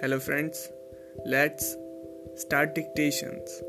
Hello, friends. Let's start dictations.